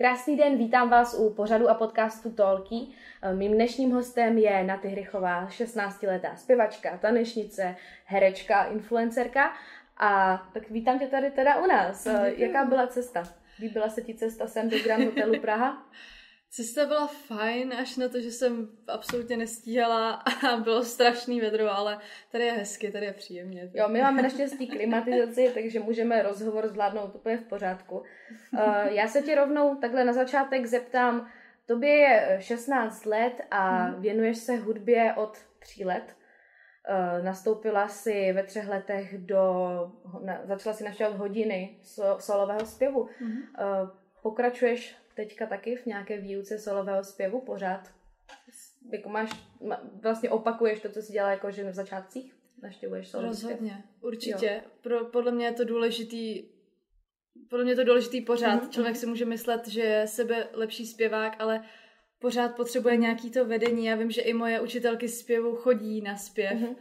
Krásný den, vítám vás u pořadu a podcastu Tolky. Mým dnešním hostem je Naty Hrychová, 16-letá zpěvačka, tanečnice, herečka, influencerka. A tak vítám tě tady teda u nás. Děkuji. Jaká byla cesta? Líbila se ti cesta sem do Grand Hotelu Praha? Cesta byla fajn, až na to, že jsem absolutně nestíhala a bylo strašný vedro, ale tady je hezky, tady je příjemně. Jo, my máme naštěstí klimatizaci, takže můžeme rozhovor zvládnout úplně v pořádku. Uh, já se tě rovnou takhle na začátek zeptám, tobě je 16 let a mhm. věnuješ se hudbě od 3 let. Uh, nastoupila si ve třech letech do, začala si naštěvat hodiny so, solového zpěvu. Mm-hmm. Uh, pokračuješ teďka taky v nějaké výuce solového zpěvu pořád? Jako máš, vlastně opakuješ to, co jsi dělala jako žen v začátcích? Naštěvuješ solový Rozhodně, zpěv? určitě. Pro, podle mě je to důležitý podle mě je to důležitý pořád. Mm-hmm. Člověk si může myslet, že je sebe lepší zpěvák, ale pořád potřebuje nějaký to vedení. Já vím, že i moje učitelky zpěvu chodí na zpěv mm-hmm.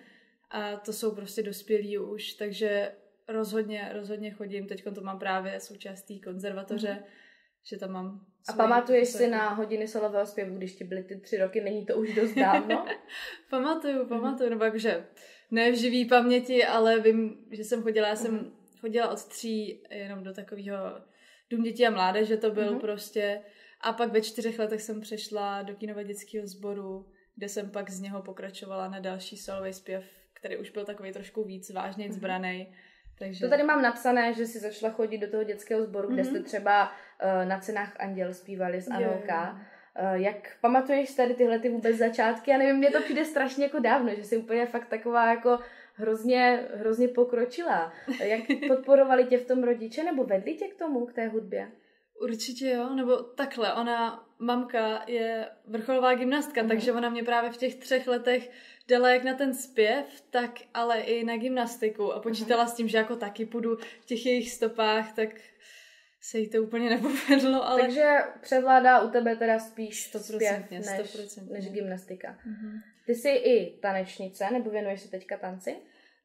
a to jsou prostě dospělí už, takže rozhodně, rozhodně chodím. Teď to mám právě součástí konzervatoře. Mm-hmm že tam mám a pamatuješ si na hodiny solového zpěvu, když ti byly ty tři roky, není to už dost dávno? pamatuju, pamatuju, nebo jakože ne v živý paměti, ale vím, že jsem chodila, já jsem uh-huh. chodila od tří jenom do takového dům dětí a mládeže to byl uh-huh. prostě a pak ve čtyřech letech jsem přešla do kinova dětského sboru, kde jsem pak z něho pokračovala na další solový zpěv, který už byl takový trošku víc vážně uh-huh. zbranej. Takže... To tady mám napsané, že si začala chodit do toho dětského sboru, mm-hmm. kde jste třeba uh, na cenách Anděl zpívali s Anolka. Uh, jak pamatuješ tady tyhle ty vůbec začátky? Já nevím, mně to přijde strašně jako dávno, že jsi úplně fakt taková jako hrozně, hrozně pokročila. Jak podporovali tě v tom rodiče nebo vedli tě k tomu, k té hudbě? Určitě jo, nebo takhle, ona, mamka je vrcholová gymnastka, mm. takže ona mě právě v těch třech letech dala jak na ten zpěv, tak ale i na gymnastiku a počítala s tím, že jako taky půjdu v těch jejich stopách, tak se jí to úplně nepovedlo, ale... Takže převládá u tebe teda spíš 100%, zpěv než, 100%. než gymnastika. Mm-hmm. Ty jsi i tanečnice, nebo věnuješ se teďka tanci?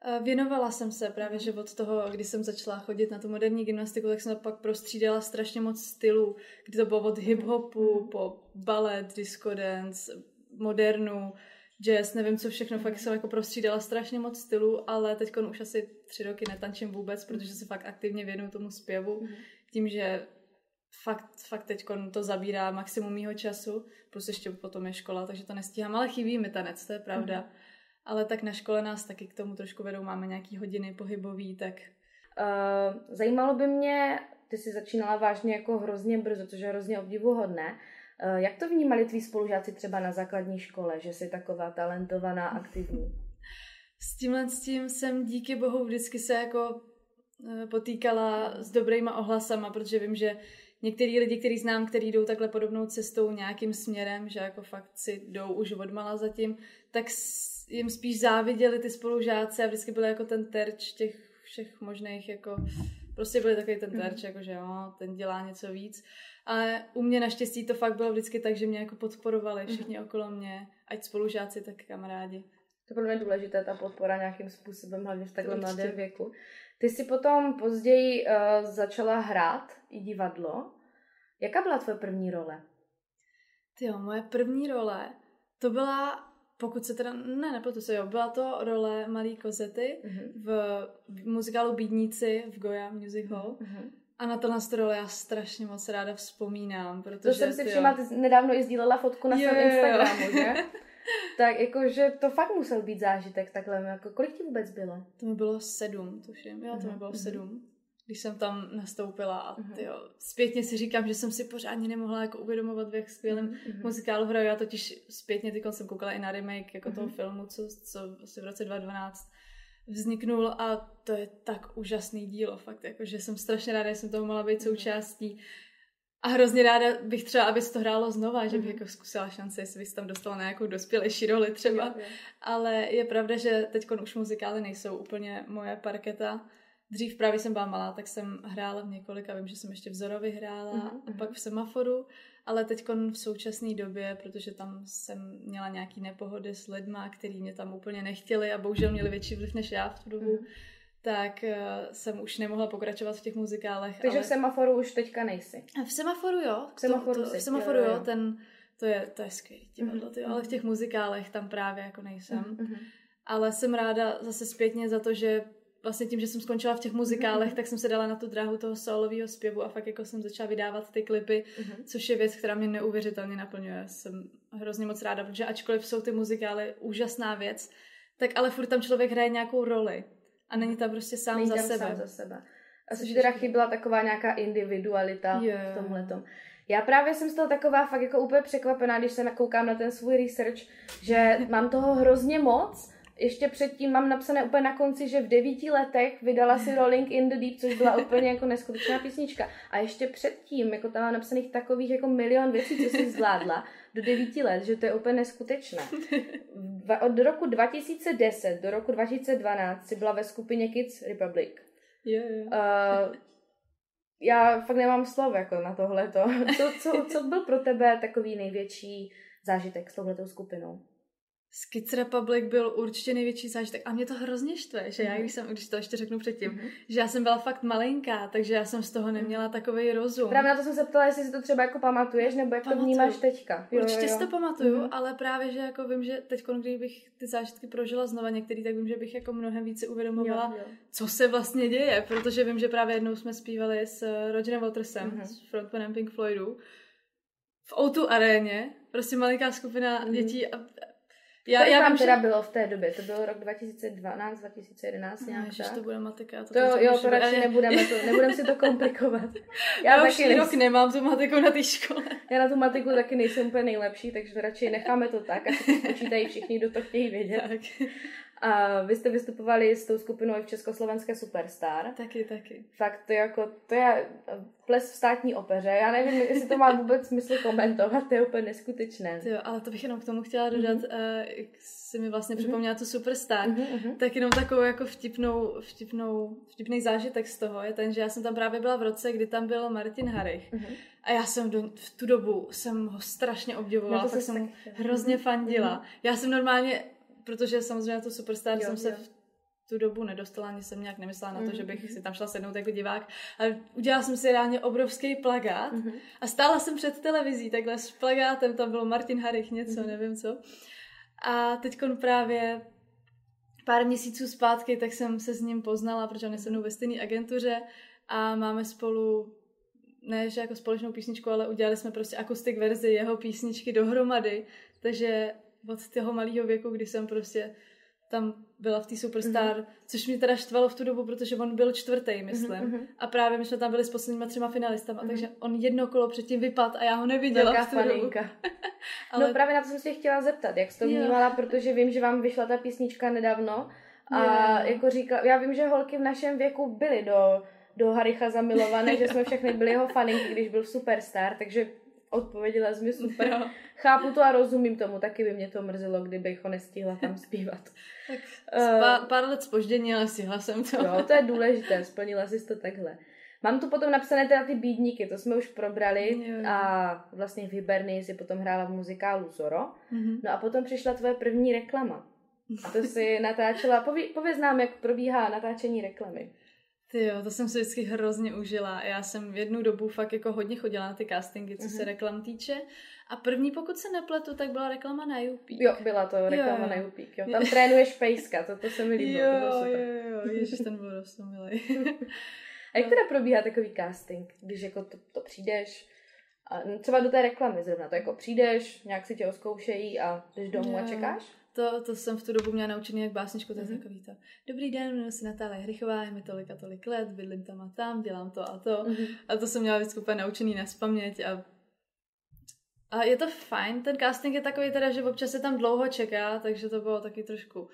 Eh, věnovala jsem se právě, že od toho, kdy jsem začala chodit na tu moderní gymnastiku, tak jsem pak prostřídala strašně moc stylů, kdy to bylo od hip-hopu mhm. po balet, disco dance, modernu, jazz, nevím co všechno, fakt jsem jako prostřídala strašně moc stylů, ale teď už asi tři roky netančím vůbec, protože se fakt aktivně věnuju tomu zpěvu, mhm. tím, že fakt, fakt teď to zabírá maximum mýho času, plus ještě potom je škola, takže to nestíhám, ale chybí mi tanec, to je pravda. Mm ale tak na škole nás taky k tomu trošku vedou, máme nějaký hodiny pohybový, tak... Uh, zajímalo by mě, ty jsi začínala vážně jako hrozně brzo, což je hrozně obdivuhodné. Uh, jak to vnímali tví spolužáci třeba na základní škole, že jsi taková talentovaná, aktivní? S tímhle s tím jsem díky bohu vždycky se jako eh, potýkala s dobrýma ohlasama, protože vím, že některý lidi, který znám, kteří jdou takhle podobnou cestou nějakým směrem, že jako fakt si jdou už odmala zatím, tak jim spíš záviděli ty spolužáci a vždycky byl jako ten terč těch všech možných jako prostě byl takový ten terč, mm. jako že jo, ten dělá něco víc. Ale u mě naštěstí to fakt bylo vždycky tak, že mě jako podporovali mhm. všichni mm. okolo mě, ať spolužáci, tak kamarádi. To pro mě důležité, ta podpora nějakým způsobem, hlavně v takhle mladém věku. Ty jsi potom později uh, začala hrát i divadlo. Jaká byla tvoje první role? Ty jo, moje první role, to byla pokud se teda, ne, nepletu se, jo, byla to role Malý kozety mm-hmm. v, v muzikálu Bídníci v Goya Music Hall. Mm-hmm. A na tohle role já strašně moc ráda vzpomínám, protože... To jsem si všimla, ty nedávno i sdílela fotku na svém Instagramu, že? tak jakože to fakt musel být zážitek takhle, jako kolik ti vůbec bylo? To mi bylo sedm, tuším, jo, to mi bylo mhm. sedm když jsem tam nastoupila a uh-huh. tyjo, zpětně si říkám, že jsem si pořádně nemohla jako uvědomovat, v jak skvělém uh-huh. muzikálu hraju. Já totiž zpětně ty jsem koukala i na remake jako uh-huh. toho filmu, co, co asi v roce 2012 vzniknul a to je tak úžasný dílo, fakt, jako, že jsem strašně ráda, že jsem toho mohla být součástí. A hrozně ráda bych třeba, aby se to hrálo znova, že bych jako zkusila šanci, jestli bys tam dostala na nějakou dospělejší roli třeba. Ale je pravda, že teď už muzikály nejsou úplně moje parketa Dřív právě jsem byla malá, tak jsem hrála v několika, vím, že jsem ještě v Zorovi hrála mm-hmm. a pak v Semaforu, ale teď v současné době, protože tam jsem měla nějaký nepohody s lidma, který mě tam úplně nechtěli a bohužel měli větší vliv než já v tu dobu, mm-hmm. tak uh, jsem už nemohla pokračovat v těch muzikálech. Takže ale... v semaforu už teďka nejsi. V semaforu jo. V semaforu, to, to, v semaforu jo, jo. Ten, to je, to je skvělý divadlo, mm-hmm. ale v těch muzikálech tam právě jako nejsem. Mm-hmm. Ale jsem ráda zase zpětně za to, že vlastně tím, že jsem skončila v těch muzikálech, mm-hmm. tak jsem se dala na tu dráhu toho solového zpěvu a fakt jako jsem začala vydávat ty klipy, mm-hmm. což je věc, která mě neuvěřitelně naplňuje. Jsem hrozně moc ráda, protože ačkoliv jsou ty muzikály úžasná věc, tak ale furt tam člověk hraje nějakou roli a není tam prostě sám není za sebe. Sám za sebe. A což teda chyběla taková nějaká individualita yeah. v tomhletom. Já právě jsem z toho taková fakt jako úplně překvapená, když se nakoukám na ten svůj research, že mám toho hrozně moc. Ještě předtím mám napsané úplně na konci, že v devíti letech vydala si Rolling in the Deep, což byla úplně jako neskutečná písnička. A ještě předtím, jako tam mám napsaných takových jako milion věcí, co jsi zvládla do devíti let, že to je úplně neskutečné. Od roku 2010 do roku 2012 si byla ve skupině Kids Republic. Yeah, yeah. Uh, já fakt nemám slov jako na tohleto. Co, co, co byl pro tebe takový největší zážitek s touhletou skupinou? Skids Republic byl určitě největší zážitek a mě to hrozně štve, že já, mhm. když, jsem, když to ještě řeknu předtím, mm-hmm. že já jsem byla fakt malinká, takže já jsem z toho neměla takový rozum. Právě na to jsem se ptala, jestli si to třeba jako pamatuješ, nebo jak Pamatuju. to vnímáš teďka. Jo, určitě jo, jo. si to pamatuju, mm-hmm. ale právě, že jako vím, že teď, kdybych ty zážitky prožila znova některý, tak vím, že bych jako mnohem více uvědomovala, jo, jo. co se vlastně děje, protože vím, že právě jednou jsme zpívali s Rogerem Watersem, mm-hmm. s frontmanem Pink Floydu, v O2 aréně, prostě malinká skupina mm-hmm. dětí a já, Kolik já vám teda že... bylo v té době? To byl rok 2012, 2011 no, nějak Ježiš, to bude matika. To, to jo, to radši nebudeme, to, nebudeme si to komplikovat. Já, já už taky rok nemám tu matiku na té škole. Já na tu matiku taky nejsem úplně nejlepší, takže to radši necháme to tak a počítají všichni, kdo to chtějí vědět. Tak. A vy jste vystupovali s tou skupinou i v Československé Superstar. Taky, taky. Fakt to je jako, to je ples v státní opeře. Já nevím, jestli to má vůbec smysl komentovat, to je úplně neskutečné. Jo, ale to bych jenom k tomu chtěla dodat, mm-hmm. uh, jak si mi vlastně mm-hmm. připomněla tu Superstar, mm-hmm. tak jenom takovou jako vtipnou, vtipnou, vtipný zážitek z toho je ten, že já jsem tam právě byla v roce, kdy tam byl Martin Harich. Mm-hmm. A já jsem do, v tu dobu jsem ho strašně obdivovala, no tak jsem hrozně fandila. Mm-hmm. Já jsem normálně protože samozřejmě to Superstar jo, jsem se v tu dobu nedostala, ani jsem nějak nemyslela na to, mm-hmm. že bych mhm. si tam šla sednout jako divák, ale udělala jsem si reálně obrovský plagát mm-hmm. a stála jsem před televizí takhle s plagátem, tam bylo Martin Harich něco, mm-hmm. nevím co. A teď právě pár měsíců zpátky, tak jsem se s ním poznala, protože on je se mnou ve stejné agentuře a máme spolu ne, že jako společnou písničku, ale udělali jsme prostě akustik verzi jeho písničky dohromady, takže od toho malého věku, kdy jsem prostě tam byla v té Superstar, mm-hmm. což mě teda štvalo v tu dobu, protože on byl čtvrtý, myslím. Mm-hmm. A právě my jsme tam byli s posledníma třema finalistama, mm-hmm. takže on jedno kolo předtím vypad a já ho neviděla Velká v tu faninka. dobu. Ale... No právě na to jsem se chtěla zeptat, jak jsi to vnímala, jo. protože vím, že vám vyšla ta písnička nedávno a jo. jako říkala, já vím, že holky v našem věku byly do, do Haricha zamilované, že jsme všechny byli jeho faninky, když byl Superstar, takže odpověděla mi super. Chápu to a rozumím tomu, taky by mě to mrzelo, kdybych ho nestihla tam zpívat. tak uh, pár, pár let spoždění, ale stihla jsem to. jo, to je důležité, splnila jsi to takhle. Mám tu potom napsané teda ty bídníky, to jsme už probrali jo, jo. a vlastně v Hibernii si potom hrála v muzikálu Zoro. Mm-hmm. No a potom přišla tvoje první reklama. A to si natáčela, pově, pověz nám, jak probíhá natáčení reklamy. Ty jo, to jsem si vždycky hrozně užila. Já jsem v jednu dobu fakt jako hodně chodila na ty castingy, co mm-hmm. se mhm. reklam týče. A první, pokud se nepletu, tak byla reklama na YouPeak. Jo, byla to reklama jo. na YouPeak. Jo. Tam trénuješ pejska, to, to se mi líbilo. Jo, to super. jo, jo, ježiš, ten byl dost milý. a jak teda probíhá takový casting, když jako to, to přijdeš, a třeba do té reklamy zrovna, to jako přijdeš, nějak si tě oskoušejí a jdeš domů jo. a čekáš? To, to jsem v tu dobu měla naučený jak básničku, to je mm-hmm. takový to. Dobrý den, jmenuji se Natália Hrychová, je mi tolik a tolik let, bydlím tam a tam, dělám to a to. Mm-hmm. A to jsem měla vždycky úplně naučený na spaměť a a je to fajn, ten casting je takový teda, že občas se tam dlouho čeká, takže to bylo taky trošku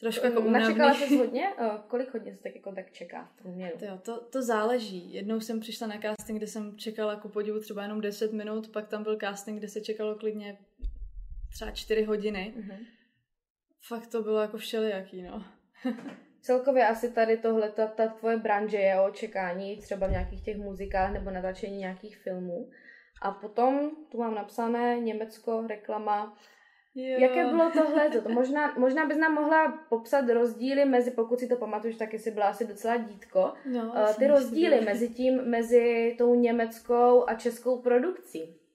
trošku jako únavný. Načekala jsi hodně? Kolik hodně se tak jako tak čeká v průměru? To, to, to záleží. Jednou jsem přišla na casting, kde jsem čekala ku podivu třeba jenom 10 minut, pak tam byl casting, kde se čekalo klidně třeba 4 hodiny. Mm-hmm fakt to bylo jako všelijaký, no. Celkově asi tady tohle, ta, ta tvoje branže je o očekání třeba v nějakých těch muzikách nebo natáčení nějakých filmů. A potom tu mám napsané Německo, reklama. Jo. Jaké bylo tohle? To možná, možná bys nám mohla popsat rozdíly mezi, pokud si to pamatuješ, tak jsi byla asi docela dítko, No, uh, ty rozdíly mezi tím, mezi tou německou a českou produkcí.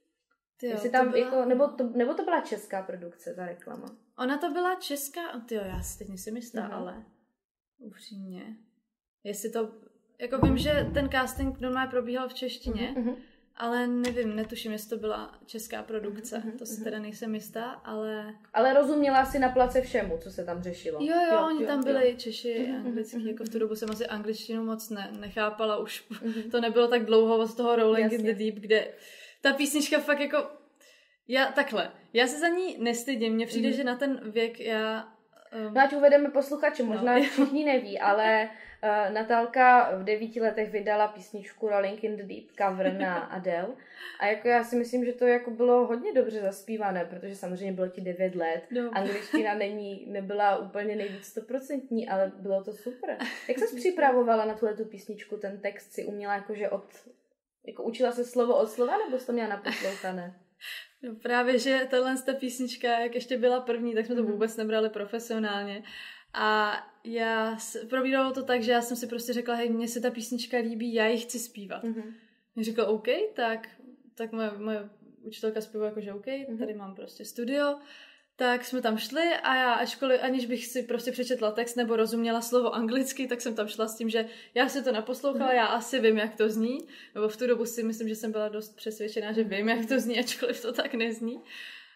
Tyjo, Jestli to tam, byla... jako, nebo, to, nebo to byla česká produkce, ta reklama? Ona to byla česká, jo, já si teď nejsem jistá, Mhm. ale upřímně. Jestli to, jako vím, že ten casting normálně probíhal v češtině, Mhm. ale nevím, netuším, jestli to byla česká produkce, Mhm, to si mhm. teda nejsem jistá, ale Ale rozuměla si na place všemu, co se tam řešilo. jo, jo, jo oni tam jo. byli Češi, Mhm, anglický, mhm, jako v tu dobu jsem asi angličtinu moc ne, nechápala, už Mhm. to nebylo tak dlouho od toho Rolling in Jasně. the Deep, kde ta písnička fakt jako, já takhle, já se za ní nestydím, mně přijde, Mhm. že na ten věk já um, No ať uvedeme posluchače, No. možná všichni neví, ale uh, Natálka v devíti letech vydala písničku Rolling in the Deep cover na Adele a jako já si myslím, že to jako bylo hodně dobře zaspívané, protože samozřejmě bylo ti devět let, no. angličtina není, nebyla úplně nejvíc stoprocentní, ale bylo to super. Jak ses připravovala na tuhle tu písničku, ten text si uměla jakože od, jako učila se slovo od slova, nebo jsi to měla naposlouchané? No právě, že tahle ta písnička, jak ještě byla první, tak jsme to Mhm. vůbec nebrali profesionálně. A já, probíhalo to tak, že já jsem si prostě řekla, hej, mně se ta písnička líbí, já ji chci zpívat. Mhm. Mě řekla, OK, tak, tak moje, moje učitelka zpěvuje jako, že OK, Mhm. tady mám prostě studio. Tak jsme tam šli a já, ačkoliv, aniž bych si prostě přečetla text nebo rozuměla slovo anglicky, tak jsem tam šla s tím, že já si to naposlouchala, já asi vím, jak to zní. Nebo v tu dobu si myslím, že jsem byla dost přesvědčená, že vím, jak to zní, ačkoliv to tak nezní.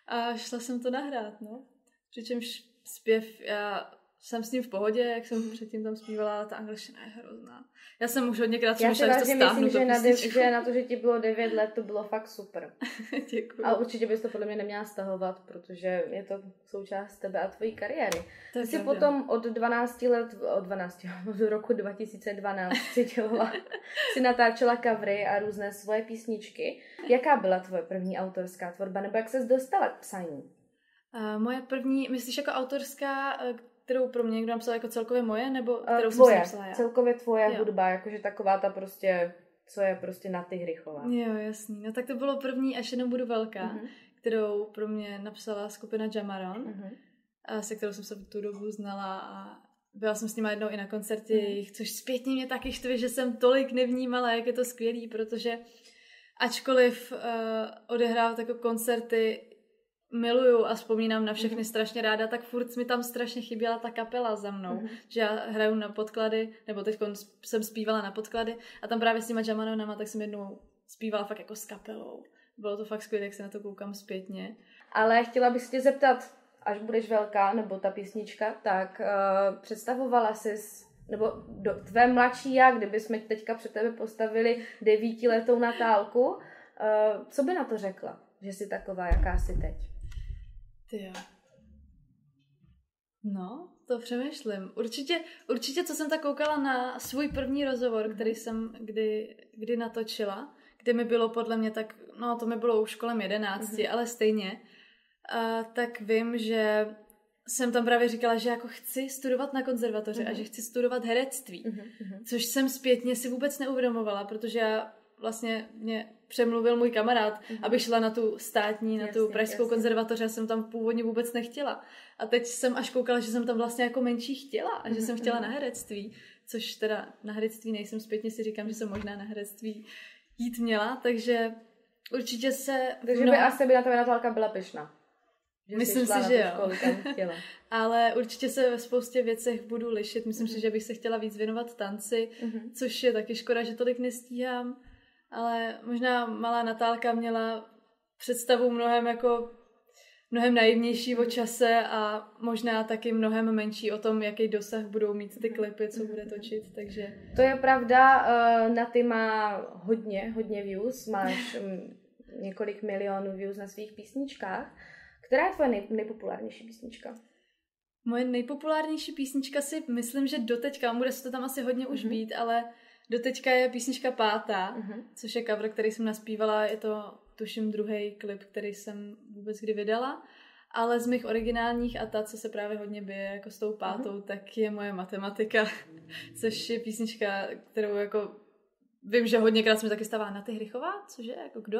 A šla jsem to nahrát, no. Přičemž zpěv, já jsem s ním v pohodě, jak jsem předtím tam zpívala, ale ta angličtina je hrozná. Já jsem už hodněkrát Já si přemýšlela, že to stáhnu, myslím, že na, de- písničku. že na to, že ti bylo 9 let, to bylo fakt super. Děkuji. A určitě bys to podle mě neměla stahovat, protože je to součást tebe a tvojí kariéry. To Ty jsi pravda. potom od 12 let, od 12, od roku 2012 si dělala, si natáčela covery a různé svoje písničky. Jaká byla tvoje první autorská tvorba, nebo jak ses dostala k psaní? A moje první, myslíš jako autorská, eh, kterou pro mě někdo napsal jako celkově moje, nebo Eh, kterou jsem si tvoje, napsala já? celkově tvoje Jo. hudba, jakože taková ta prostě, co je prostě na ty hrychová. Jo, jasný. No tak to bylo první, až jenom budu velká, Mhm, kterou pro mě napsala skupina Jamaron, a se kterou jsem se v tu dobu znala a byla jsem s nima jednou i na koncertě Mhm. jejich, což zpětně mě taky štve, že jsem tolik nevnímala, jak je to skvělý, protože ačkoliv uh, odehrávat jako koncerty miluju a vzpomínám na všechny Mhm. strašně ráda, tak furt mi tam strašně chyběla ta kapela za mnou. Mhm. Že já hraju na podklady, nebo teď jsem zpívala na podklady a tam právě s těma Jamanonama, tak jsem jednou zpívala fakt jako s kapelou. Bylo to fakt skvělé, jak se na to koukám zpětně. Ale chtěla bych se tě zeptat, až budeš velká, nebo ta písnička, tak uh, představovala jsi, nebo do, tvé mladší já, kdybychom teďka před tebe postavili devítiletou Natálku, co by na to řekla, že jsi taková, jaká jsi teď? Ty jo. No, to přemýšlím. Určitě, určitě, co jsem tak koukala na svůj první rozhovor, který jsem kdy, kdy natočila, kde mi bylo podle mě tak, no to mi bylo už kolem jedenácti, Mhm. ale stejně, a, tak vím, že jsem tam právě říkala, že jako chci studovat na konzervatoři a Mhm. že chci studovat herectví. Uh-huh. Což jsem zpětně si vůbec neuvědomovala, protože já vlastně mě přemluvil můj kamarád, Mhm. abych šla na tu státní, na tu Jasně, pražskou jasně. konzervatoř, já jsem tam původně vůbec nechtěla. A teď jsem až koukala, že jsem tam vlastně jako menší chtěla a že Mhm, jsem chtěla mhm. na herectví, což teda na herectví nejsem, zpětně si říkám, že jsem možná na herectví jít měla, takže určitě se... Takže by asi by na tebe Natálka byla pyšná. Že Myslím si, že tu jo. školu. Ale určitě se ve spoustě věcech budu lišit. Myslím Mhm. si, že bych se chtěla víc věnovat tanci, Uh-huh. což je taky škoda, že tolik nestíhám, ale možná malá Natálka měla představu mnohem jako mnohem naivnější o čase a možná taky mnohem menší o tom, jaký dosah budou mít ty klipy, co bude točit, takže To je pravda, uh, na ty má hodně, hodně views, máš um, několik milionů views na svých písničkách. Která je tvoje nej, nejpopulárnější písnička? moje nejpopulárnější písnička si myslím, že doteďka, bude se to tam asi hodně už Mhm. být, ale doteďka je písnička Pátá, Uh-huh. což je cover, který jsem naspívala, je to tuším druhý klip, který jsem vůbec kdy vydala, ale z mých originálních a ta, co se právě hodně bije jako s tou pátou, Mhm. tak je moje matematika, což je písnička, kterou jako vím, že hodněkrát se mi taky stává na ty Hrychová, cože, jako kdo?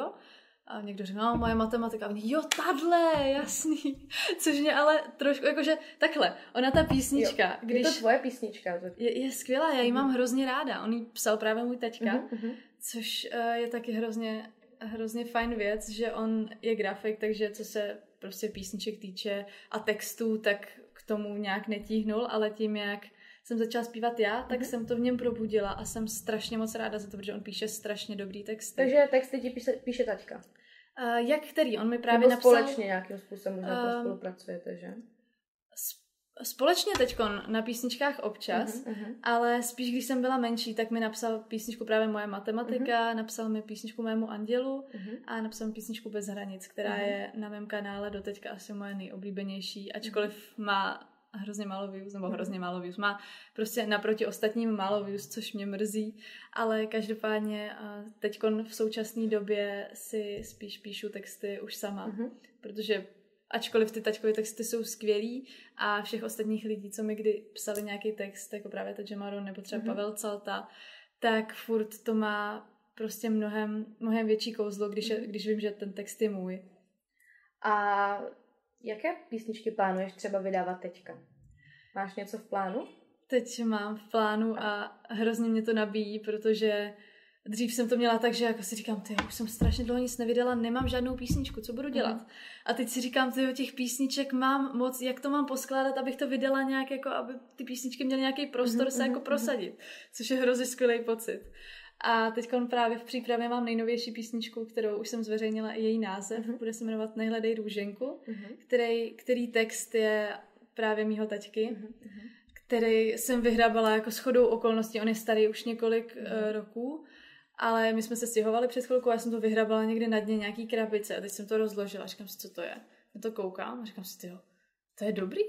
A někdo řekl, no, moje matematika. A oni, jo, tadle, jasný. Což mě ale trošku, jakože takhle, ona ta písnička, jo, když... Je to tvoje písnička. To... Je, je skvělá, já ji mám hrozně ráda. On ji psal právě můj teďka, uh-huh, což uh, je taky hrozně, hrozně fajn věc, že on je grafik, takže co se prostě písniček týče a textů, tak k tomu nějak netíhnul, ale tím, jak jsem začala zpívat já, tak mm-hmm. jsem to v něm probudila a jsem strašně moc ráda za to, protože on píše strašně dobrý texty. Takže texty ti píše, píše taťka? Uh, jak který? On mi právě Nebo napsal... společně nějakým způsobem možná uh, spolupracujete, že? Společně teď na písničkách občas, uh-huh, uh-huh. ale spíš když jsem byla menší, tak mi napsal písničku právě moje matematika, uh-huh. napsal mi písničku mému andělu uh-huh. a napsal mi písničku Bez hranic, která uh-huh. je na mém kanále doteďka asi moje nejoblíbenější, ačkoliv má hrozně málo views, nebo hrozně málo views. Má prostě naproti ostatním málo views, což mě mrzí, ale každopádně teď v současné době si spíš píšu texty už sama, uh-huh. protože ačkoliv ty tačkové texty jsou skvělý a všech ostatních lidí, co mi kdy psali nějaký text, jako právě ta Jemaron nebo třeba mm-hmm. Pavel Calta, tak furt to má prostě mnohem, mnohem větší kouzlo, když, je, mhm. když vím, že ten text je můj. A jaké písničky plánuješ třeba vydávat teďka? Máš něco v plánu? Teď mám v plánu a hrozně mě to nabíjí, protože Dřív jsem to měla tak, že jako si říkám, ty, už jsem strašně dlouho nic nevydala, nemám žádnou písničku, co budu dělat? Mm. A teď si říkám, ty, těch písniček mám moc, jak to mám poskládat, abych to vydala nějak, jako aby ty písničky měly nějaký prostor mm-hmm, se jako prosadit, což je hrozně skvělý pocit. A teď právě v přípravě mám nejnovější písničku, kterou už jsem zveřejnila i její název, mm-hmm. bude se jmenovat Nejhledej růženku, mm-hmm. který, který text je právě mýho taťky. Mm-hmm který jsem vyhrabala jako shodou okolností. On je starý už několik mm. uh, roků ale my jsme se stěhovali před chvilkou, já jsem to vyhrabala někde na dně nějaký krabice a teď jsem to rozložila. Říkám si, co to je. Já to koukám a říkám si, tyjo, to je dobrý.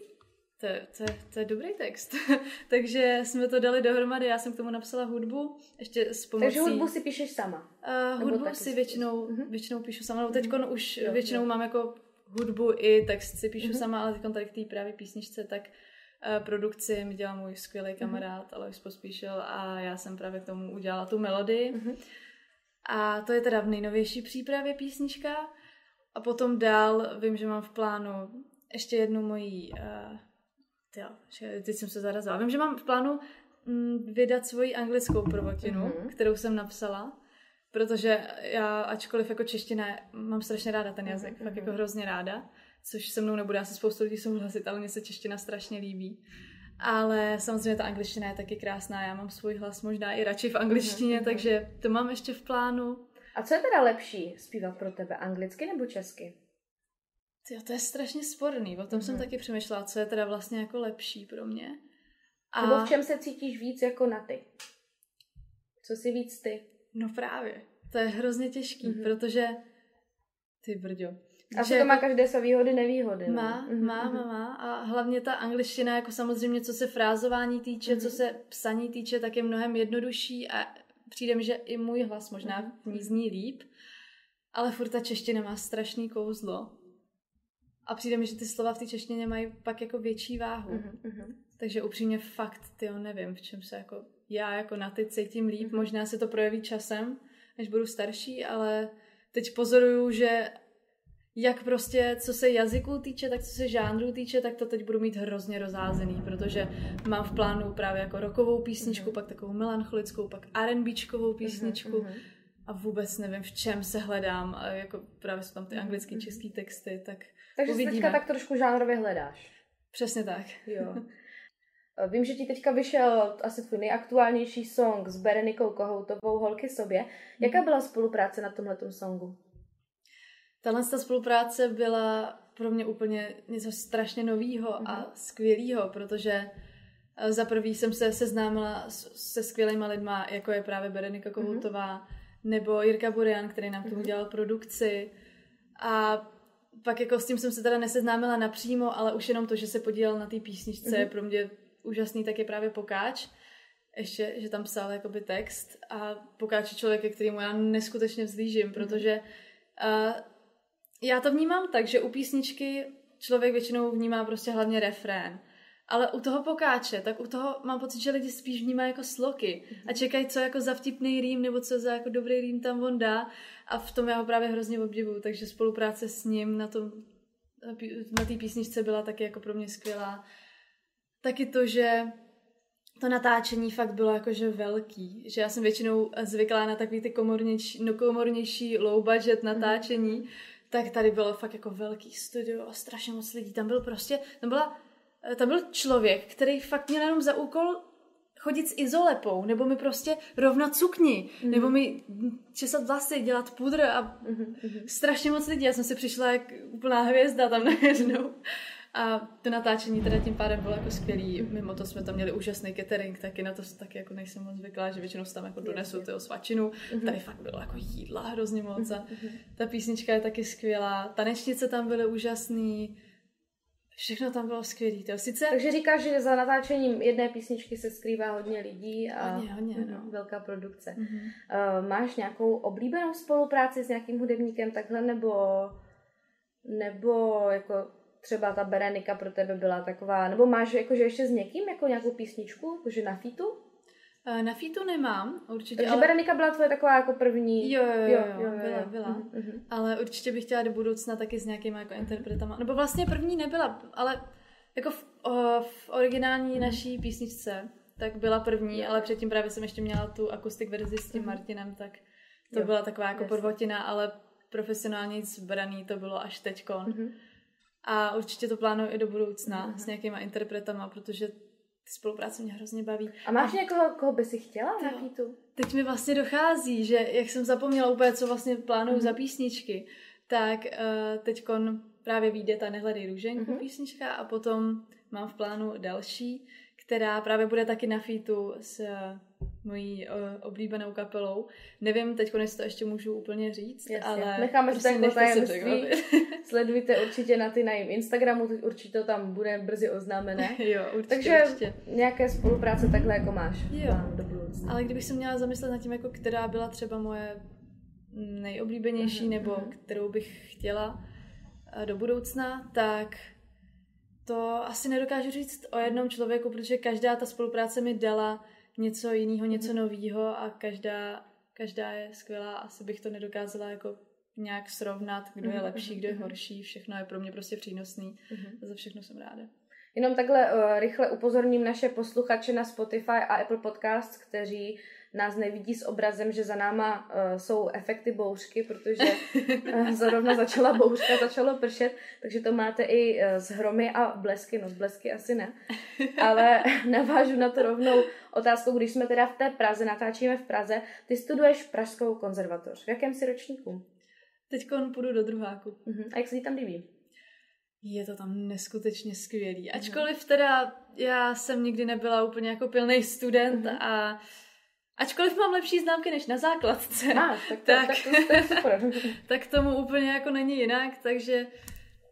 To, je, to, to je dobrý text. Takže jsme to dali dohromady, já jsem k tomu napsala hudbu, ještě s pomocí... Takže hudbu si píšeš sama? Uh, hudbu si většinou, uh-huh. většinou píšu sama, no teď uh-huh. už jo, většinou jo. mám jako hudbu i text si píšu uh-huh. sama, ale teď tady k té právě písničce, tak Eh, produkci mi dělal můj skvělý mhm. kamarád mm-hmm. Alois Pospíšil a já jsem právě k tomu udělala tu melodii. Mm-hmm. A to je teda v nejnovější přípravě písnička. A potom dál vím, že mám v plánu ještě jednu mojí... Uh, tyjo, teď jsem se zarazila. Vím, že mám v plánu mm, vydat svoji anglickou prvotinu, mm-hmm. kterou jsem napsala. Protože já, ačkoliv jako čeština, mám strašně ráda ten jazyk, mm-hmm. fakt jako hrozně ráda což se mnou nebude asi spoustu lidí souhlasit, ale mně se čeština strašně líbí. Ale samozřejmě ta angličtina je taky krásná, já mám svůj hlas možná i radši v angličtině, mm-hmm. takže to mám ještě v plánu. A co je teda lepší zpívat pro tebe, anglicky nebo česky? Tyjo, to je strašně sporný, o tom mm-hmm. jsem mhm. taky přemýšlela, co je teda vlastně jako lepší pro mě. A... Nebo v čem se cítíš víc jako na ty? Co si víc ty? No právě, to je hrozně těžký, mm-hmm. protože ty brďo, asi to má každé své výhody, nevýhody. No. Má, mhm, má, má, má. A hlavně ta angličtina, jako samozřejmě, co se frázování týče, mm-hmm. co se psaní týče, tak je mnohem jednodušší a přijde mi, že i můj hlas možná mm-hmm. v ní zní líp, ale furt ta čeština má strašný kouzlo. A přijde mi, že ty slova v té češtině mají pak jako větší váhu. Mm-hmm. Takže upřímně fakt, ty nevím, v čem se jako já jako na ty cítím líp. Mm-hmm. Možná se to projeví časem, než budu starší, ale teď pozoruju, že jak prostě, co se jazyků týče, tak co se žánrů týče, tak to teď budu mít hrozně rozházený, protože mám v plánu právě jako rokovou písničku, mm-hmm. pak takovou melancholickou, pak R&Bčkovou písničku mm-hmm. a vůbec nevím, v čem se hledám, a jako právě jsou tam ty anglický, mm-hmm. český texty, tak Takže uvidíme. teďka tak trošku žánrově hledáš. Přesně tak. Jo. Vím, že ti teďka vyšel asi tvůj nejaktuálnější song s Berenikou Kohoutovou Holky sobě. Jaká mhm. byla spolupráce na tomhle songu? Tahle ta spolupráce byla pro mě úplně něco strašně nového mm-hmm. a mhm. skvělého, protože eh, za prvý jsem se seznámila se skvělýma lidma, jako je právě Berenika Kohoutová, mm-hmm. nebo Jirka Burian, který nám k tomu mhm. dělal produkci. A pak jako s tím jsem se teda neseznámila napřímo, ale už jenom to, že se podílel na té písničce, mm-hmm. je pro mě úžasný, tak je právě Pokáč. Ještě, že tam psal jakoby text a Pokáč je člověk, kterýmu já neskutečně vzlížím, mm-hmm. protože uh, já to vnímám tak, že u písničky člověk většinou vnímá prostě hlavně refrén. Ale u toho pokáče, tak u toho mám pocit, že lidi spíš vnímají jako sloky a čekají, co jako za vtipný rým nebo co za jako dobrý rým tam on dá a v tom já ho právě hrozně obdivuju, takže spolupráce s ním na tom na té písničce byla taky jako pro mě skvělá. Taky to, že to natáčení fakt bylo jakože velký, že já jsem většinou zvyklá na takový ty komornější, no komornější low budget natáčení, mm. tak tady bylo fakt jako velký studio a strašně moc lidí. Tam byl prostě, tam byla, tam byl člověk, který fakt měl jenom za úkol chodit s izolepou, nebo mi prostě rovnat sukni, mm. nebo mi česat vlasy, dělat pudr a mm. strašně moc lidí. Já jsem si přišla jak úplná hvězda tam najednou. A to natáčení teda tím pádem bylo jako skvělý. Mimo to jsme tam měli úžasný catering, taky na to taky jako nejsem moc zvyklá, že většinou tam jako donesu ty svačinu. Mm-hmm. Tady fakt bylo jako jídla hrozně moc a mm-hmm. ta písnička je taky skvělá. Tanečnice tam byly úžasný. Všechno tam bylo skvělé. To sice... Takže říkáš, že za natáčením jedné písničky se skrývá hodně lidí a hodně, hodně, no. velká produkce. Mm-hmm. Uh, máš nějakou oblíbenou spolupráci s nějakým hudebníkem takhle, nebo nebo jako třeba ta Berenika pro tebe byla taková, nebo máš jakože ještě s někým jako nějakou písničku, jakože na fitu? Eh, na fitu nemám, určitě. Takže ale... Berenika byla tvoje taková jako první. Jo, jo, jo, jo, jo, jo byla, byla. Mm-hmm. Ale určitě bych chtěla do budoucna taky s nějakýma jako interpretama. Nebo vlastně první nebyla, ale jako v, o, v originální naší písničce, tak byla první, ale předtím právě jsem ještě měla tu akustik verzi s tím. Martinem, tak to jo, byla taková jako podvotina, ale profesionálně zbraný to bylo až teďkon. Mm-hmm. A určitě to plánuju i do budoucna mm-hmm. s nějakýma interpretama, protože ty spolupráce mě hrozně baví. A máš a... někoho, koho by si chtěla na tu? Teď mi vlastně dochází, že jak jsem zapomněla úplně, co vlastně plánuju mm-hmm. za písničky, tak uh, teďkon právě vyjde ta Nehledej růženku mm-hmm. písnička a potom mám v plánu další, která právě bude taky na featu s mojí uh, oblíbenou kapelou. Nevím teď, jestli to ještě můžu úplně říct, Jasně. ale... Necháme si jako tajemství. Sledujte určitě na ty na jejím Instagramu, určitě to tam bude brzy oznámené. jo, určitě, Takže určitě. nějaké spolupráce takhle jako máš jo. do budoucna. Ale kdybych se měla zamyslet nad tím, jako která byla třeba moje nejoblíbenější, uh-huh, nebo uh-huh. kterou bych chtěla eh, do budoucna, tak to asi nedokážu říct o jednom člověku, protože každá ta spolupráce mi dala něco jiného, něco mhm. nového a každá, každá je skvělá. Asi bych to nedokázala jako nějak srovnat, kdo je mhm, lepší, kdo je mhm, horší. Všechno je pro mě prostě přínosný. A za všechno jsem ráda. Jenom takhle uh, rychle upozorním naše posluchače na Spotify a Apple Podcast, kteří nás nevidí s obrazem, že za náma uh, jsou efekty bouřky, protože uh, zrovna začala bouřka, začalo pršet, takže to máte i uh, z hromy a blesky, no z blesky asi ne. Ale navážu na to rovnou otázkou, když jsme teda v té Praze, natáčíme v Praze, ty studuješ Pražskou konzervatoř. V jakém jsi ročníku? Teď půjdu do druháku. Uh-huh. A jak se ti tam líbí? Je to tam neskutečně skvělý. Ačkoliv teda já jsem nikdy nebyla úplně jako pilný student uh-huh. a Ačkoliv mám lepší známky než na základce, ah, tak, to, tak, tak, to, super. tak tomu úplně jako není jinak, takže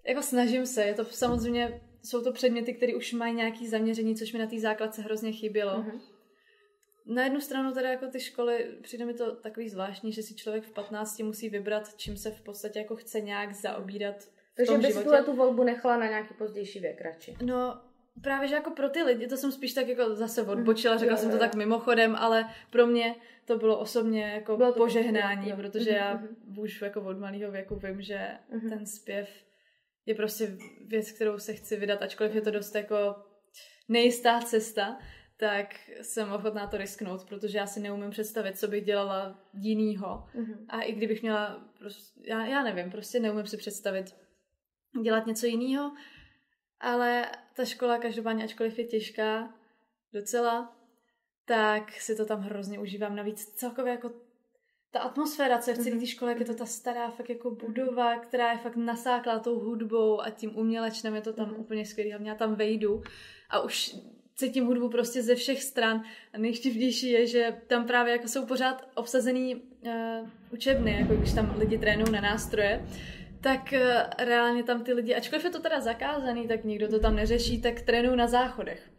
jako snažím se. Je to samozřejmě, jsou to předměty, které už mají nějaké zaměření, což mi na té základce hrozně chybělo. Uh-huh. Na jednu stranu teda jako ty školy, přijde mi to takový zvláštní, že si člověk v 15 musí vybrat, čím se v podstatě jako chce nějak zaobírat Takže bys tuhle tu volbu nechala na nějaký pozdější věk radši? No, právě, že jako pro ty lidi, to jsem spíš tak jako zase odbočila, řekla jo, jsem to tak mimochodem, ale pro mě to bylo osobně jako bylo to požehnání, jo. protože já mhm. už jako od malého věku vím, že ten zpěv je prostě věc, kterou se chci vydat, ačkoliv je to dost jako nejistá cesta, tak jsem ochotná to risknout, protože já si neumím představit, co bych dělala jinýho. Uh-huh. A i kdybych měla, prostě, já, já nevím, prostě neumím si představit dělat něco jiného, ale ta škola každopádně, ačkoliv je těžká docela, tak si to tam hrozně užívám. Navíc celkově jako ta atmosféra, co je v celé té mhm. škole, jak je to ta stará fakt jako budova, která je fakt nasáklá tou hudbou a tím umělečnem, je to tam mm. úplně skvělý. Hlavně já tam vejdu a už cítím hudbu prostě ze všech stran. A nejštivnější je, že tam právě jako jsou pořád obsazený uh, učebny, jako když tam lidi trénují na nástroje, tak eh, reálně tam ty lidi, ačkoliv je to teda zakázaný, tak nikdo to tam neřeší, tak trénují na záchodech.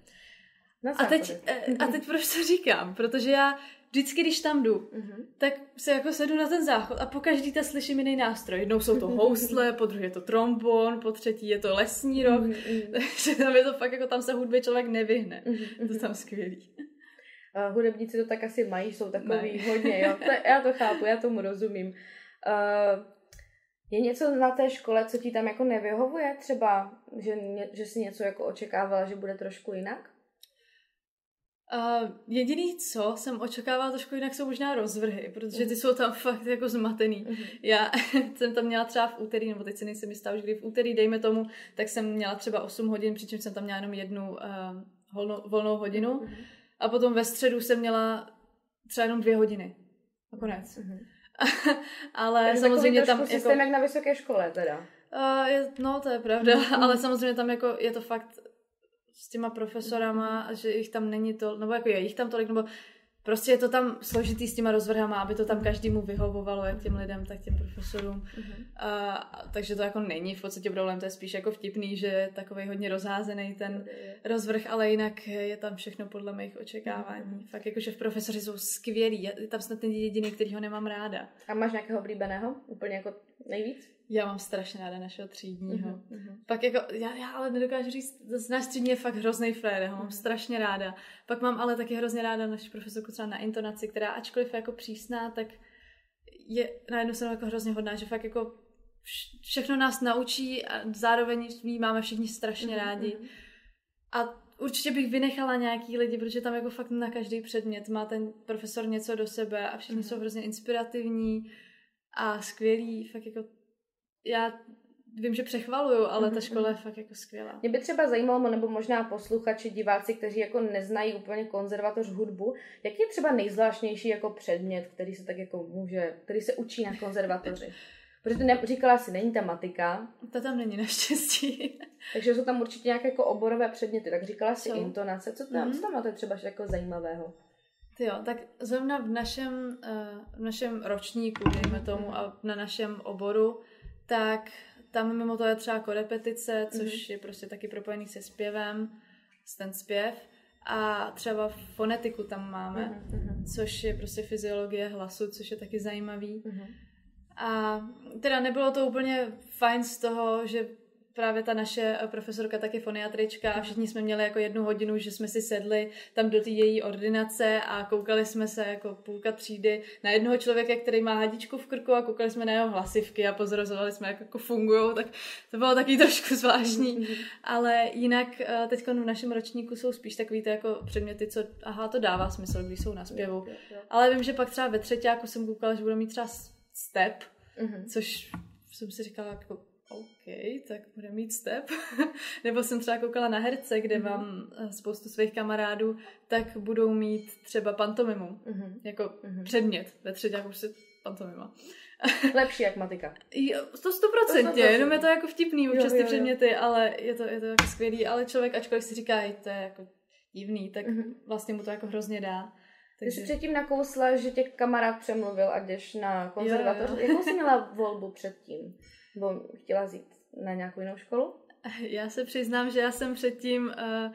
a teď, eh, a teď proč to říkám? Protože já vždycky, když tam jdu, mm-hmm. tak se jako sedu na ten záchod a po každý ta slyším jiný nástroj. Jednou jsou to housle, po druhé je to trombon, po třetí je to lesní roh, mm-hmm. takže tam je to fakt, jako tam se hudbě člověk nevyhne. Mm-hmm. To tam skvělý. Uh, hudebníci to tak asi mají, jsou takový ne. hodně, jo. To, já to chápu, já tomu rozumím. Uh, je něco na té škole, co ti tam jako nevyhovuje? Třeba, že, že jsi něco jako očekávala, že bude trošku jinak? Uh, jediný, co jsem očekávala trošku jinak, jsou možná rozvrhy, protože ty jsou tam fakt jako zmatený. Uh-huh. Já jsem tam měla třeba v úterý, nebo teď se nejsem jistá už kdy v úterý, dejme tomu, tak jsem měla třeba 8 hodin, přičemž jsem tam měla jenom jednu uh, volnou, volnou hodinu. Uh-huh. A potom ve středu jsem měla třeba jenom dvě hodiny. A konec. Uh-huh. ale Takže samozřejmě tam... Jako... systém jak na vysoké škole teda. Uh, je, no, to je pravda, uh-huh. ale samozřejmě tam jako je to fakt s těma profesorama, že jich tam není to, nebo jako je jich tam tolik, nebo prostě je to tam složitý s těma rozvrhama, aby to tam každému vyhovovalo, jak těm lidem, tak těm profesorům. Uh-huh. A, takže to jako není v podstatě problém, to je spíš jako vtipný, že je takový hodně rozházený ten rozvrh, ale jinak je tam všechno podle mých očekávání. Uh-huh. Fakt jako, že v profesoři jsou skvělí, tam snad ten jediný, který ho nemám ráda. A máš nějakého oblíbeného? Úplně jako nejvíc? Já mám strašně ráda našeho třídního. Uh-huh. Pak jako, já, já ale nedokážu říct, náš třídní je fakt hrozný frér, já ho mám uh-huh. strašně ráda. Pak mám ale taky hrozně ráda naši profesorku třeba na intonaci, která ačkoliv je jako přísná, tak je na jednu stranu jako hrozně hodná, že fakt jako všechno nás naučí a zároveň my máme všichni strašně uh-huh. rádi. A určitě bych vynechala nějaký lidi, protože tam jako fakt na každý předmět má ten profesor něco do sebe a všichni uh-huh. jsou hrozně inspirativní a skvělí, fakt jako já vím, že přechvaluju, ale ta mhm, škola je mhm. fakt jako skvělá. Mě by třeba zajímalo, nebo možná posluchači, diváci, kteří jako neznají úplně konzervatoř hudbu, jaký je třeba nejzvláštnější jako předmět, který se tak jako může, který se učí na konzervatoři? Protože ne, říkala si, není ta matika. To tam není naštěstí. Takže jsou tam určitě nějaké jako oborové předměty. Tak říkala si Co? intonace. Co tam, mm-hmm. co tam máte třeba jako zajímavého? Jo, tak zrovna v našem, uh, v našem ročníku, dejme tomu, a na našem oboru, tak tam mimo to je třeba korepetice, což mm-hmm. je prostě taky propojený se zpěvem, ten zpěv. A třeba fonetiku tam máme, mm-hmm. což je prostě fyziologie hlasu, což je taky zajímavý. Mm-hmm. A teda nebylo to úplně fajn z toho, že právě ta naše eh, profesorka taky foniatrička a všichni jsme měli jako jednu hodinu, že jsme si sedli tam do té její ordinace a koukali jsme se jako půlka třídy na jednoho člověka, který má hadičku v krku a koukali jsme na jeho hlasivky a pozorovali jsme, jak jako fungují, tak to bylo taky trošku zvláštní. Ale jinak eh, teď v našem ročníku jsou spíš takový ty jako předměty, co aha, to dává smysl, když jsou na zpěvu. Ale vím, že pak třeba ve třetíku jsem koukala, že budu mít třeba step, mm-hmm. což jsem si říkala, jako OK, tak bude mít step. Nebo jsem třeba koukala na herce, kde mm-hmm. mám eh, spoustu svých kamarádů, tak budou mít třeba pantomimu. Mm-hmm. Jako mm-hmm. předmět. Ve třetí jako prostě pantomima. Lepší jak matika. Jo, to stoprocentně, jenom je to jako vtipný občas ty předměty, ale je to, je to jako skvělý, ale člověk, ačkoliv si říká, to je jako divný, tak mm-hmm. vlastně mu to jako hrozně dá. Takže... Ty jsi předtím nakousla, že tě kamarád přemluvil a jdeš na konzervatoř. Jakou jsi měla volbu předtím? Nebo chtěla jít na nějakou jinou školu? Já se přiznám, že já jsem předtím, uh,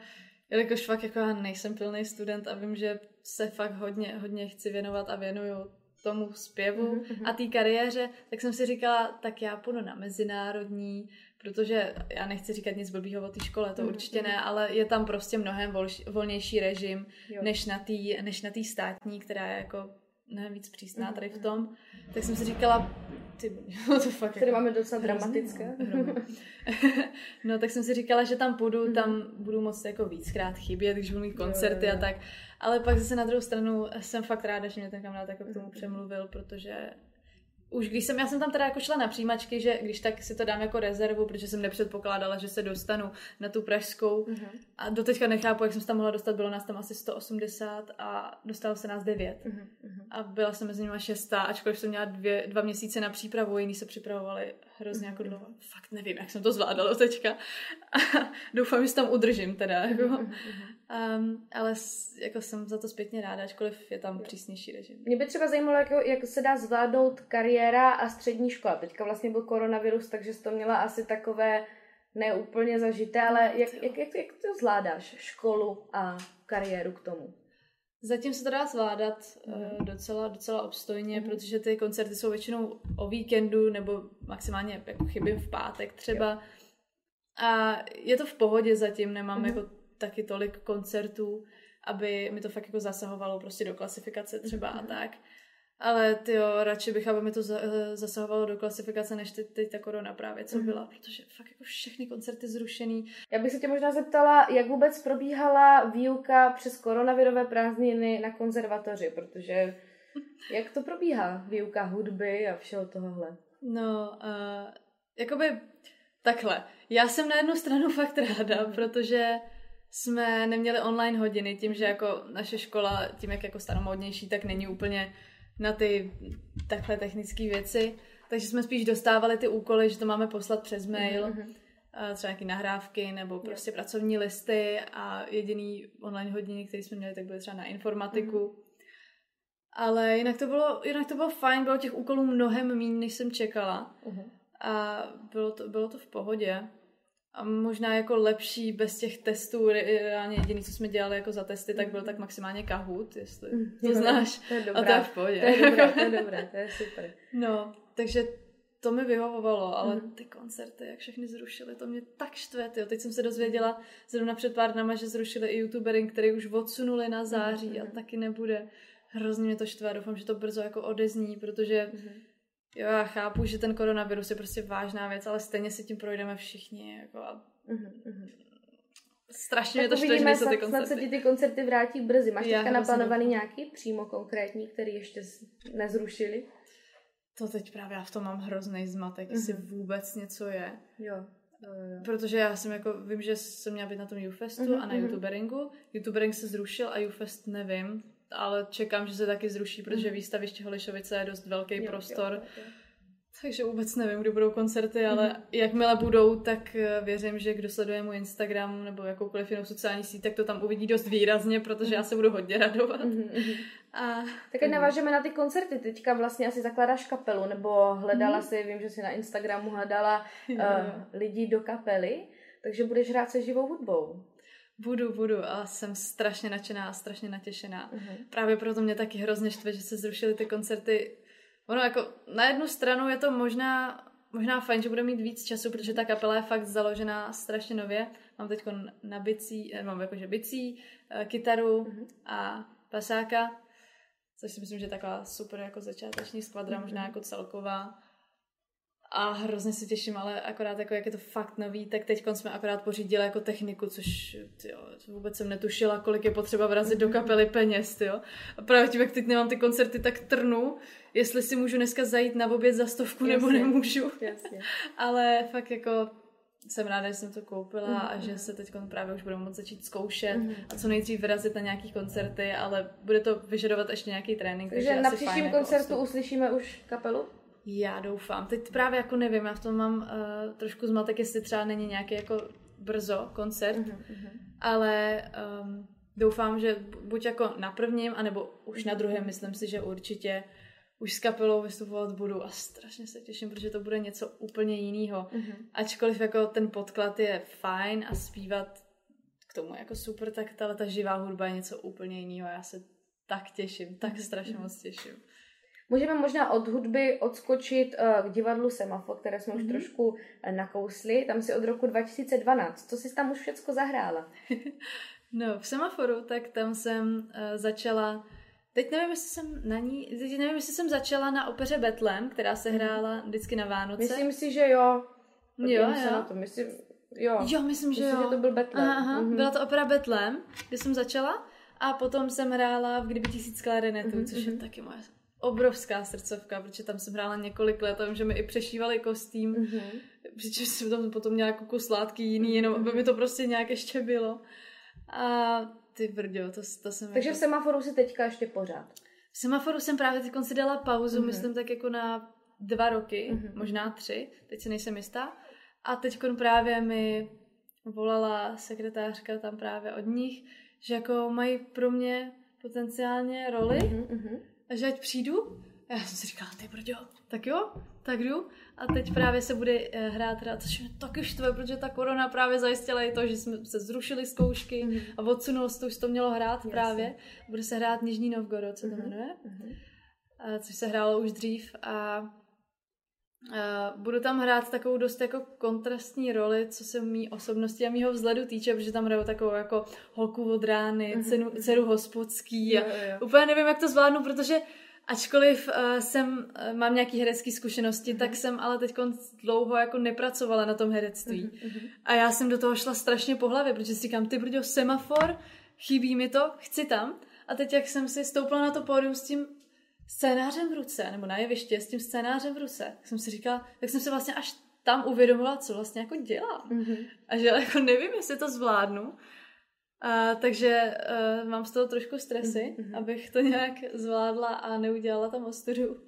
jelikož fakt jako já nejsem plný student a vím, že se fakt hodně, hodně chci věnovat a věnuju tomu zpěvu mm-hmm. a té kariéře, tak jsem si říkala, tak já půjdu na mezinárodní, protože já nechci říkat nic blbýho o té škole, to mm-hmm. určitě ne, ale je tam prostě mnohem vol, volnější režim jo. než na té než na státní, která je jako mnohem víc přísná mm-hmm. tady v tom. Tak jsem si říkala, ty, no to fakt Tady jako máme docela dramatické. no tak jsem si říkala, že tam půjdu, mm-hmm. tam budu moc jako víckrát chybět, když budu mít koncerty jo, jo, jo. a tak. Ale pak zase na druhou stranu jsem fakt ráda, že mě ten kamarád jako k tomu přemluvil, protože už když jsem, já jsem tam teda jako šla na přijímačky, že když tak si to dám jako rezervu, protože jsem nepředpokládala, že se dostanu na tu pražskou. Uh-huh. A doteďka nechápu, jak jsem se tam mohla dostat, bylo nás tam asi 180 a dostalo se nás 9. Uh-huh. A byla jsem mezi nimi šestá, ačkoliv jsem měla dvě, dva měsíce na přípravu, jiní se připravovali hrozně jako dlouho. Fakt nevím, jak jsem to zvládala doteďka. A doufám, že se tam udržím teda. Jako. Um, ale jako jsem za to zpětně ráda, ačkoliv je tam přísnější režim. Mě by třeba zajímalo, jak, jak se dá zvládnout kariéra a střední škola. Teďka vlastně byl koronavirus, takže jsi to měla asi takové neúplně zažité, ale jak, jak, jak, jak to zvládáš, školu a kariéru k tomu? Zatím se to dá zvládat mm. docela, docela obstojně, mm. protože ty koncerty jsou většinou o víkendu nebo maximálně jako chybím v pátek třeba. Jo. A je to v pohodě zatím, nemám mm. jako taky tolik koncertů, aby mi to fakt jako zasahovalo prostě do klasifikace třeba mm. a mhm. tak. Ale ty jo, radši bych, aby mi to zasahovalo do klasifikace, než teď, teď ta korona právě, co mm. byla, protože fakt jako všechny koncerty zrušený. Já bych se tě možná zeptala, jak vůbec probíhala výuka přes koronavirové prázdniny na konzervatoři, protože jak to probíhá, výuka hudby a všeho tohohle? No, uh, jakoby takhle. Já jsem na jednu stranu fakt ráda, mm. protože jsme neměli online hodiny, tím, že jako naše škola, tím jak jako staromodnější, tak není úplně na ty takhle technické věci. Takže jsme spíš dostávali ty úkoly, že to máme poslat přes mail, mm-hmm. třeba nějaké nahrávky nebo prostě yeah. pracovní listy a jediný online hodiny, které jsme měli, tak byly třeba na informatiku. Mm-hmm. Ale jinak to, bylo, jinak to bylo fajn, bylo těch úkolů mnohem méně, než jsem čekala. Uh-huh. A bylo to, bylo to v pohodě a možná jako lepší bez těch testů, reálně jediný, co jsme dělali jako za testy, tak byl tak maximálně Kahoot, jestli mm, to znáš. To je dobré. A to je v pohodě. To je dobré, to je dobré, to je super. No, takže to mi vyhovovalo, ale mm. ty koncerty, jak všechny zrušili, to mě tak štve, jo. Teď jsem se dozvěděla zrovna před pár dnama, že zrušili i youtubery, který už odsunuli na září mm. a taky nebude. Hrozně mě to štve, doufám, že to brzo jako odezní, protože mm Jo, já chápu, že ten koronavirus je prostě vážná věc, ale stejně si tím projdeme všichni. Jako a... mm-hmm. Strašně tak mě to štve, že ty koncerty. Snad se ti ty koncerty vrátí brzy. Máš já teďka naplánovaný nějaký přímo konkrétní, který ještě nezrušili? To teď právě já v tom mám hrozný zmatek, mm-hmm. jestli vůbec něco je. Jo. Jo. Protože já jsem jako, vím, že jsem měla být na tom YouFestu mm-hmm. a na mhm. YouTuberingu. YouTubering se zrušil a YouFest nevím ale čekám, že se taky zruší, protože mm. výstaviště Holišovice je dost velký jo, prostor. Jo, jo, jo. Takže vůbec nevím, kdy budou koncerty, ale mm. jakmile budou, tak eh, věřím, že kdo sleduje můj Instagram nebo jakoukoliv jinou sociální síť, tak to tam uvidí dost výrazně, protože mm. já se budu hodně radovat. Mm. A... Tak navážeme na ty koncerty. Teďka vlastně asi zakládáš kapelu, nebo hledala mm. si, vím, že si na Instagramu hledala uh, lidi do kapely, takže budeš hrát se živou hudbou. Budu, budu a jsem strašně nadšená a strašně natěšená. Uh-huh. Právě proto mě taky hrozně štve, že se zrušily ty koncerty. Ono jako na jednu stranu je to možná, možná fajn, že bude mít víc času, protože ta kapela je fakt založená strašně nově. Mám teď na bicí, eh, mám jakože bicí, eh, kytaru uh-huh. a pasáka, což si myslím, že je taková super jako začáteční skvadra, uh-huh. možná jako celková a hrozně se těším, ale akorát jako jak je to fakt nový, tak teď jsme akorát pořídili jako techniku, což tyjo, vůbec jsem netušila, kolik je potřeba vrazit do kapely peněz, jo. A právě tím, jak teď nemám ty koncerty, tak trnu, jestli si můžu dneska zajít na oběd za stovku, Jasně. nebo nemůžu. Jasně. ale fakt jako jsem ráda, že jsem to koupila mm. a že se teď právě už budu moct začít zkoušet mm. a co nejdřív vyrazit na nějaký koncerty, ale bude to vyžadovat ještě nějaký trénink. Takže, takže na příštím jako koncertu jako uslyšíme už kapelu? Já doufám. Teď právě jako nevím, já v tom mám uh, trošku zmatek, jestli třeba není nějaký jako brzo koncert, uh-huh, ale um, doufám, že buď jako na prvním, anebo už na druhém, myslím si, že určitě už s kapelou vystupovat budu a strašně se těším, protože to bude něco úplně jiného. Uh-huh. Ačkoliv jako ten podklad je fajn a zpívat k tomu jako super, tak ale ta živá hudba je něco úplně jiného. Já se tak těším, tak strašně moc těším. Můžeme možná od hudby odskočit uh, k divadlu Semafor, které jsme mm-hmm. už mhm. trošku uh, nakousli. Tam si od roku 2012. Co jsi tam už všecko zahrála? no, v Semaforu, tak tam jsem uh, začala... Teď nevím, jestli jsem na ní... Teď nevím, jestli jsem začala na opeře Betlem, která se mhm. hrála vždycky na Vánoce. Myslím si, že jo. Jo, jo. Na to. Myslím, jo. jo, myslím, že myslím, jo. že to byl Betlem. Aha, aha. Mm-hmm. Byla to opera Betlem, kde jsem začala. A potom jsem hrála v Kdyby tisíc klarinetů, mm-hmm. což je mhm. taky moje obrovská srdcovka, protože tam jsem hrála několik let a vím, že mi i přešívali kostým, mm-hmm. protože jsem tam potom měla kus látky jiný, jenom aby mi to prostě nějak ještě bylo. A ty brďo, to, to jsem... Takže jako... v semaforu si teďka ještě pořád. V semaforu jsem právě teď si dala pauzu, mm-hmm. myslím tak jako na dva roky, mm-hmm. možná tři, teď si nejsem jistá. A teď právě mi volala sekretářka tam právě od nich, že jako mají pro mě potenciálně roli, mm-hmm. Že ať přijdu? A já jsem si říkala, ty brďo, tak jo, tak jdu. A teď právě se bude eh, hrát hra, což mě taky štve, protože ta korona právě zajistila i to, že jsme se zrušili zkoušky mm. a odsunulo se to, už to mělo hrát Jasně. právě. Bude se hrát Nižní Novgorod, co to mm-hmm. jmenuje. Mm-hmm. A, což se hrálo už dřív a budu tam hrát takovou dost jako kontrastní roli, co se mý osobnosti a mýho vzhledu týče, protože tam hraju takovou jako holku od rány, mm-hmm. cenu, dceru hospodský a jo, jo. úplně nevím, jak to zvládnu, protože ačkoliv uh, jsem, uh, mám nějaký herecký zkušenosti, mm-hmm. tak jsem ale teď dlouho jako nepracovala na tom herectví. Mm-hmm. A já jsem do toho šla strašně po hlavě, protože si říkám, ty brďo, semafor, chybí mi to, chci tam. A teď, jak jsem si stoupla na to pódium s tím scénářem v ruce, nebo na jeviště s tím scénářem v ruce, tak jsem si říkala, tak jsem se vlastně až tam uvědomila, co vlastně jako dělám. Mm-hmm. A že jako nevím, jestli to zvládnu. A, takže uh, mám z toho trošku stresy, mm-hmm. abych to nějak zvládla a neudělala tam ostudu.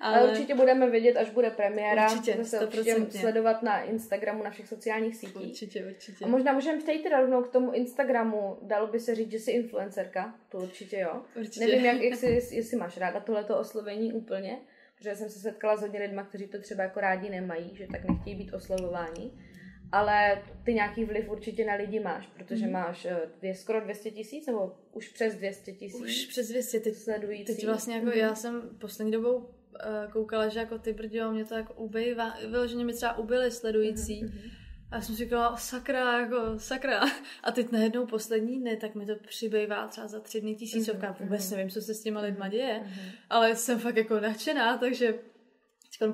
Ale... Ale určitě budeme vidět, až bude premiéra. Určitě, se určitě sledovat na Instagramu, na všech sociálních sítích. Určitě, určitě. A možná můžeme přejít teda rovnou k tomu Instagramu. Dalo by se říct, že jsi influencerka. To určitě jo. Určitě. Nevím, jak, jestli, jestli máš ráda tohleto oslovení úplně, protože jsem se setkala s hodně lidmi, kteří to třeba jako rádi nemají, že tak nechtějí být oslovováni ale ty nějaký vliv určitě na lidi máš, protože mm. máš eh, dvě, skoro 200 tisíc, nebo už přes 200 tisíc. Už přes 200 teď, sledující. Teď vlastně jako mm. já jsem poslední dobou uh, koukala, že jako ty brdio, mě to jako ubejvá, vyloženě mi třeba ubyly sledující. Mm. A já jsem si říkala, sakra, jako sakra. A teď najednou poslední dny, tak mi to přibývá třeba za tři dny tisícovka. Mm. Vůbec nevím, co se s těma lidma děje, mm. ale jsem fakt jako nadšená, takže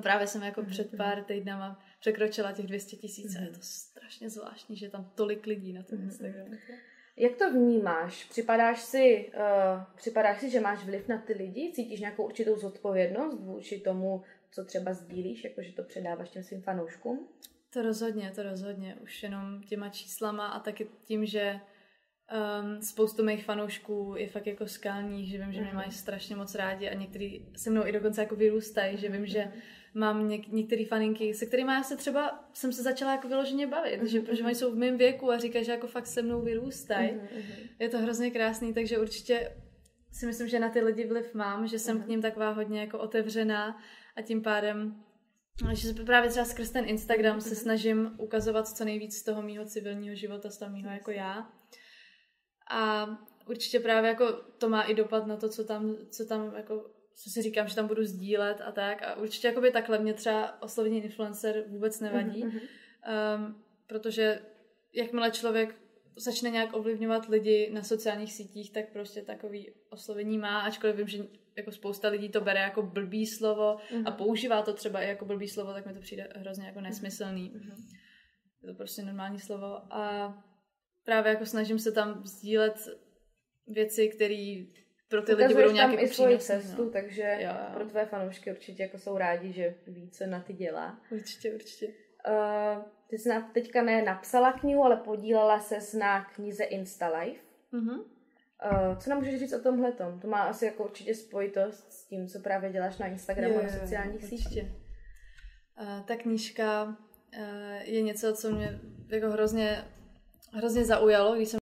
právě jsem jako před pár týdnama překročila těch 200 tisíc a je to mhm. strašně zvláštní, že je tam tolik lidí na tom mm-hmm. Instagramu. Jak to vnímáš? Připadáš si, uh, připadáš si, že máš vliv na ty lidi? Cítíš nějakou určitou zodpovědnost vůči tomu, co třeba sdílíš, jakože to předáváš těm svým fanouškům? To rozhodně, to rozhodně. Už jenom těma číslama a taky tím, že um, spoustu mých fanoušků je fakt jako skální, že vím, že mě mhm. mají strašně moc rádi a někteří se mnou i dokonce jako vyrůstají, že vím, že mhm mám něk- některé faninky, se kterými já se třeba jsem se začala jako vyloženě bavit, mm-hmm. že, protože oni jsou v mém věku a říkají, že jako fakt se mnou vyrůstají. Mm-hmm. Je to hrozně krásný, takže určitě si myslím, že na ty lidi vliv mám, že jsem mm-hmm. k ním taková hodně jako otevřená a tím pádem že se právě třeba skrz ten Instagram mm-hmm. se snažím ukazovat co nejvíc z toho mýho civilního života, z toho mýho jako já. A určitě právě jako to má i dopad na to, co tam, co tam jako co si říkám, že tam budu sdílet a tak. A určitě jakoby takhle mě třeba oslovení influencer vůbec nevadí, mm-hmm. um, protože jakmile člověk začne nějak ovlivňovat lidi na sociálních sítích, tak prostě takový oslovení má, ačkoliv vím, že jako spousta lidí to bere jako blbý slovo mm-hmm. a mhm. používá to třeba i jako blbý slovo, tak mi to přijde hrozně jako nesmyslný. Mm-hmm. Je to prostě normální slovo a právě jako snažím se tam sdílet věci, které pro ty lidi budou nějaký i svoji cestu, no. takže jo, jo. pro tvé fanoušky určitě jako jsou rádi, že ví, co na ty dělá. Určitě, určitě. Uh, ty jsi na, teďka ne napsala knihu, ale podílela se na knize Insta Life. Mm-hmm. Uh, co nám můžeš říct o tomhle? To má asi jako určitě spojitost s tím, co právě děláš na Instagramu a na sociálních sítích. Uh, ta knížka uh, je něco, co mě jako hrozně, hrozně zaujalo, když jsem